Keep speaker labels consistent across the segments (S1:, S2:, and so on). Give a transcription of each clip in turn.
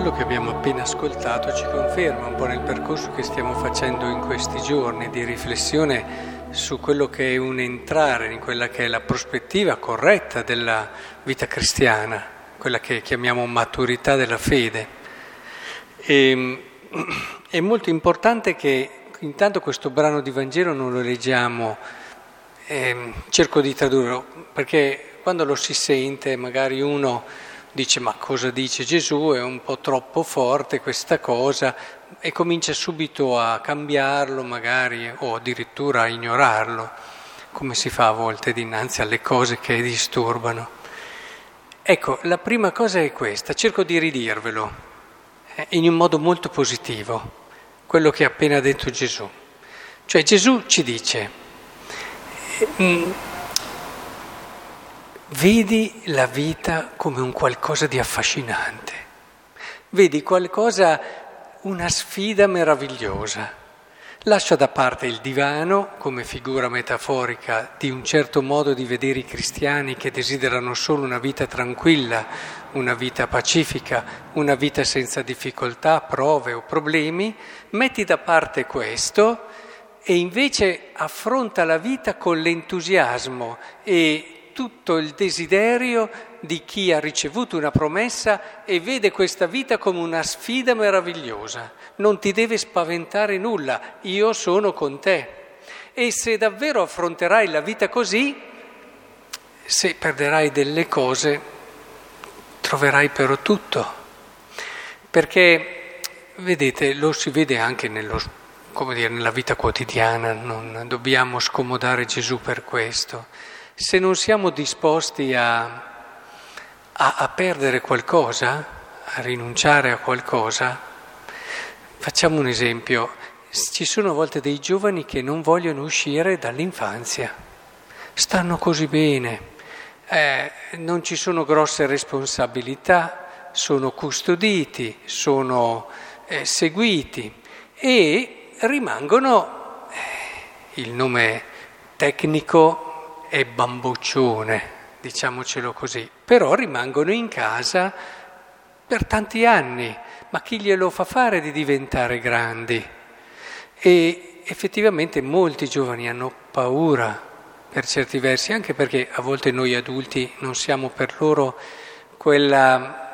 S1: quello che abbiamo appena ascoltato ci conferma un po' nel percorso che stiamo facendo in questi giorni di riflessione su quello che è un entrare in quella che è la prospettiva corretta della vita cristiana, quella che chiamiamo maturità della fede. E, ehm, è molto importante che intanto questo brano di Vangelo non lo leggiamo, eh, cerco di tradurlo, perché quando lo si sente magari uno dice ma cosa dice Gesù, è un po' troppo forte questa cosa e comincia subito a cambiarlo magari o addirittura a ignorarlo, come si fa a volte dinanzi alle cose che disturbano. Ecco, la prima cosa è questa, cerco di ridirvelo eh, in un modo molto positivo, quello che ha appena detto Gesù. Cioè Gesù ci dice, mm, Vedi la vita come un qualcosa di affascinante, vedi qualcosa, una sfida meravigliosa. Lascia da parte il divano come figura metaforica di un certo modo di vedere i cristiani che desiderano solo una vita tranquilla, una vita pacifica, una vita senza difficoltà, prove o problemi, metti da parte questo e invece affronta la vita con l'entusiasmo e tutto il desiderio di chi ha ricevuto una promessa e vede questa vita come una sfida meravigliosa. Non ti deve spaventare nulla, io sono con te. E se davvero affronterai la vita così, se perderai delle cose, troverai però tutto. Perché, vedete, lo si vede anche nello, dire, nella vita quotidiana, non dobbiamo scomodare Gesù per questo se non siamo disposti a, a, a perdere qualcosa, a rinunciare a qualcosa, facciamo un esempio. Ci sono a volte dei giovani che non vogliono uscire dall'infanzia, stanno così bene, eh, non ci sono grosse responsabilità, sono custoditi, sono eh, seguiti e rimangono, eh, il nome tecnico è bamboccione, diciamocelo così, però rimangono in casa per tanti anni, ma chi glielo fa fare di diventare grandi? E effettivamente molti giovani hanno paura per certi versi, anche perché a volte noi adulti non siamo per loro quella,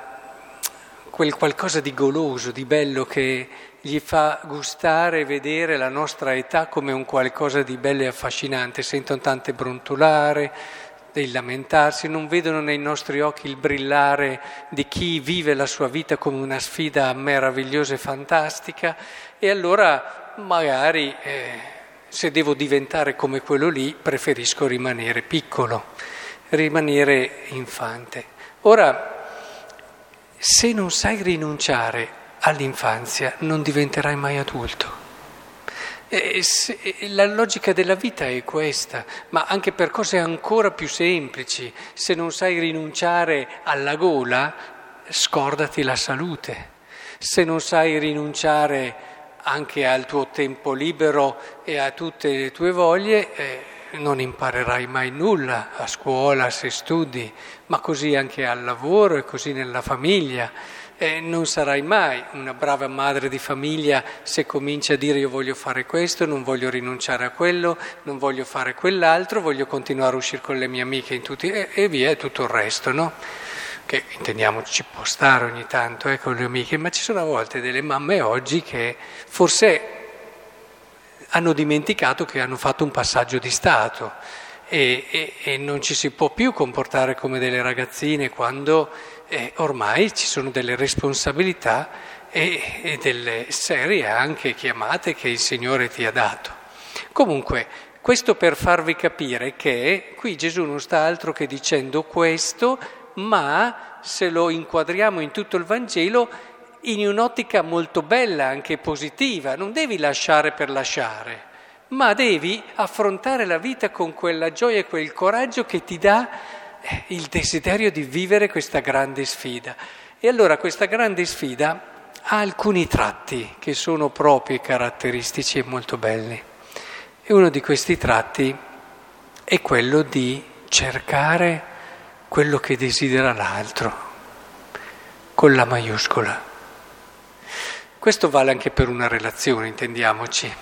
S1: quel qualcosa di goloso, di bello che gli fa gustare vedere la nostra età come un qualcosa di bello e affascinante, sentono tante brontolare, dei lamentarsi, non vedono nei nostri occhi il brillare di chi vive la sua vita come una sfida meravigliosa e fantastica e allora magari eh, se devo diventare come quello lì preferisco rimanere piccolo, rimanere infante. Ora, se non sai rinunciare all'infanzia non diventerai mai adulto. Se, la logica della vita è questa, ma anche per cose ancora più semplici. Se non sai rinunciare alla gola, scordati la salute. Se non sai rinunciare anche al tuo tempo libero e a tutte le tue voglie, eh, non imparerai mai nulla a scuola se studi, ma così anche al lavoro e così nella famiglia eh, non sarai mai una brava madre di famiglia se cominci a dire io voglio fare questo, non voglio rinunciare a quello, non voglio fare quell'altro, voglio continuare a uscire con le mie amiche tutti, e, e, via, e tutto il resto, no? Che intendiamoci, ci può stare ogni tanto eh, con le amiche, ma ci sono a volte delle mamme oggi che forse hanno dimenticato che hanno fatto un passaggio di Stato e, e, e non ci si può più comportare come delle ragazzine quando eh, ormai ci sono delle responsabilità e, e delle serie anche chiamate che il Signore ti ha dato. Comunque, questo per farvi capire che qui Gesù non sta altro che dicendo questo, ma se lo inquadriamo in tutto il Vangelo, in un'ottica molto bella, anche positiva, non devi lasciare per lasciare, ma devi affrontare la vita con quella gioia e quel coraggio che ti dà il desiderio di vivere questa grande sfida. E allora questa grande sfida ha alcuni tratti che sono propri, caratteristici e molto belli. E uno di questi tratti è quello di cercare quello che desidera l'altro, con la maiuscola. Questo vale anche per una relazione, intendiamoci.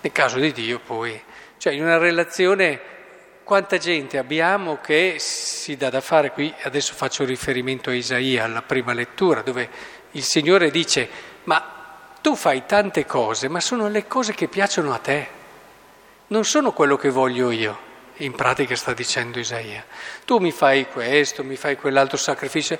S1: Nel caso di Dio poi, cioè in una relazione quanta gente abbiamo che si dà da fare qui, adesso faccio riferimento a Isaia, alla prima lettura, dove il Signore dice, ma tu fai tante cose, ma sono le cose che piacciono a te, non sono quello che voglio io in pratica sta dicendo Isaia. Tu mi fai questo, mi fai quell'altro sacrificio,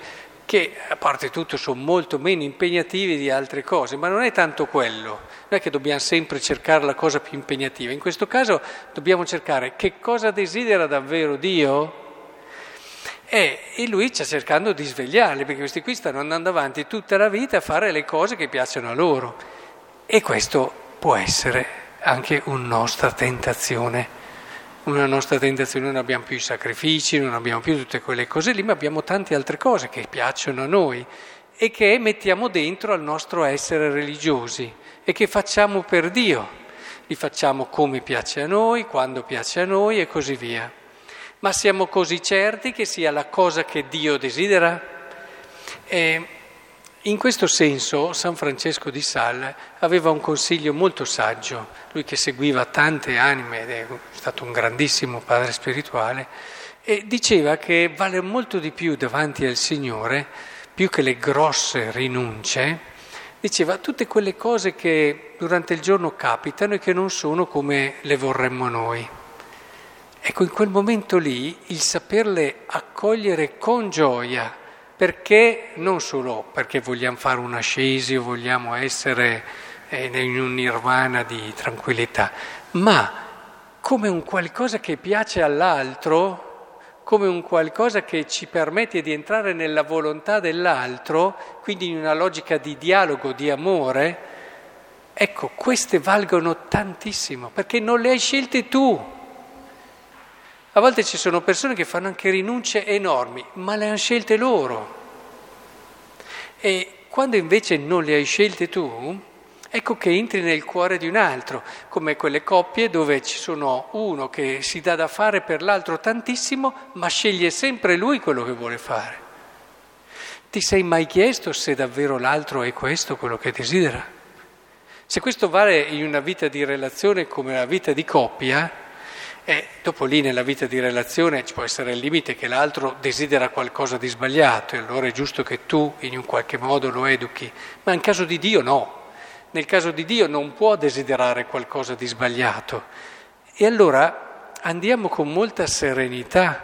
S1: che a parte tutto sono molto meno impegnativi di altre cose, ma non è tanto quello, non è che dobbiamo sempre cercare la cosa più impegnativa, in questo caso dobbiamo cercare che cosa desidera davvero Dio e, lui sta cercando di svegliarli, perché questi qui stanno andando avanti tutta la vita a fare le cose che piacciono a loro. E questo può essere anche una nostra tentazione una nostra tentazione, non abbiamo più i sacrifici, non abbiamo più tutte quelle cose lì, ma abbiamo tante altre cose che piacciono a noi e che mettiamo dentro al nostro essere religiosi e che facciamo per Dio. Li facciamo come piace a noi, quando piace a noi e così via. Ma siamo così certi che sia la cosa che Dio desidera? E in questo senso San Francesco di Sal aveva un consiglio molto saggio, lui che seguiva tante anime ed è stato un grandissimo padre spirituale, e diceva che vale molto di più davanti al Signore, più che le grosse rinunce, diceva tutte quelle cose che durante il giorno capitano e che non sono come le vorremmo noi. Ecco, in quel momento lì il saperle accogliere con gioia, perché non solo perché vogliamo fare un'ascesi o vogliamo essere eh, in un nirvana di tranquillità, ma come un qualcosa che piace all'altro, come un qualcosa che ci permette di entrare nella volontà dell'altro, quindi in una logica di dialogo, di amore, ecco, queste valgono tantissimo, perché non le hai scelte tu. A volte ci sono persone che fanno anche rinunce enormi, ma le hanno scelte loro. E quando invece non le hai scelte tu, ecco che entri nel cuore di un altro, come quelle coppie dove ci sono uno che si dà da fare per l'altro tantissimo, ma sceglie sempre lui quello che vuole fare. Ti sei mai chiesto se davvero l'altro è questo quello che desidera? Se questo vale in una vita di relazione come la vita di coppia, e dopo lì nella vita di relazione ci può essere il limite che l'altro desidera qualcosa di sbagliato e allora è giusto che tu in un qualche modo lo educhi, ma in caso di Dio no. Nel caso di Dio non può desiderare qualcosa di sbagliato. E allora andiamo con molta serenità,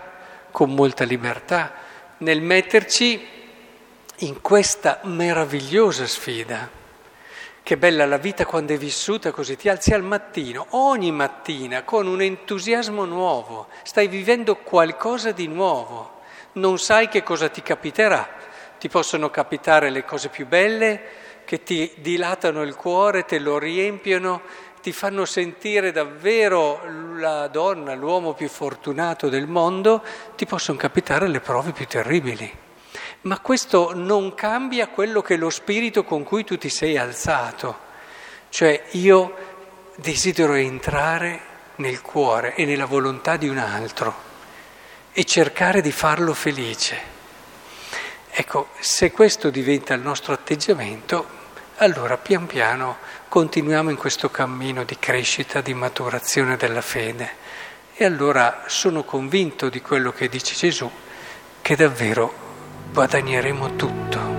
S1: con molta libertà nel metterci in questa meravigliosa sfida. Che bella la vita quando è vissuta così, ti alzi al mattino, ogni mattina, con un entusiasmo nuovo, stai vivendo qualcosa di nuovo, non sai che cosa ti capiterà, ti possono capitare le cose più belle che ti dilatano il cuore, te lo riempiono, ti fanno sentire davvero la donna, l'uomo più fortunato del mondo, ti possono capitare le prove più terribili. Ma questo non cambia quello che è lo spirito con cui tu ti sei alzato. Cioè io desidero entrare nel cuore e nella volontà di un altro e cercare di farlo felice. Ecco, se questo diventa il nostro atteggiamento, allora pian piano continuiamo in questo cammino di crescita, di maturazione della fede. E allora sono convinto di quello che dice Gesù, che davvero guadagneremo tutto.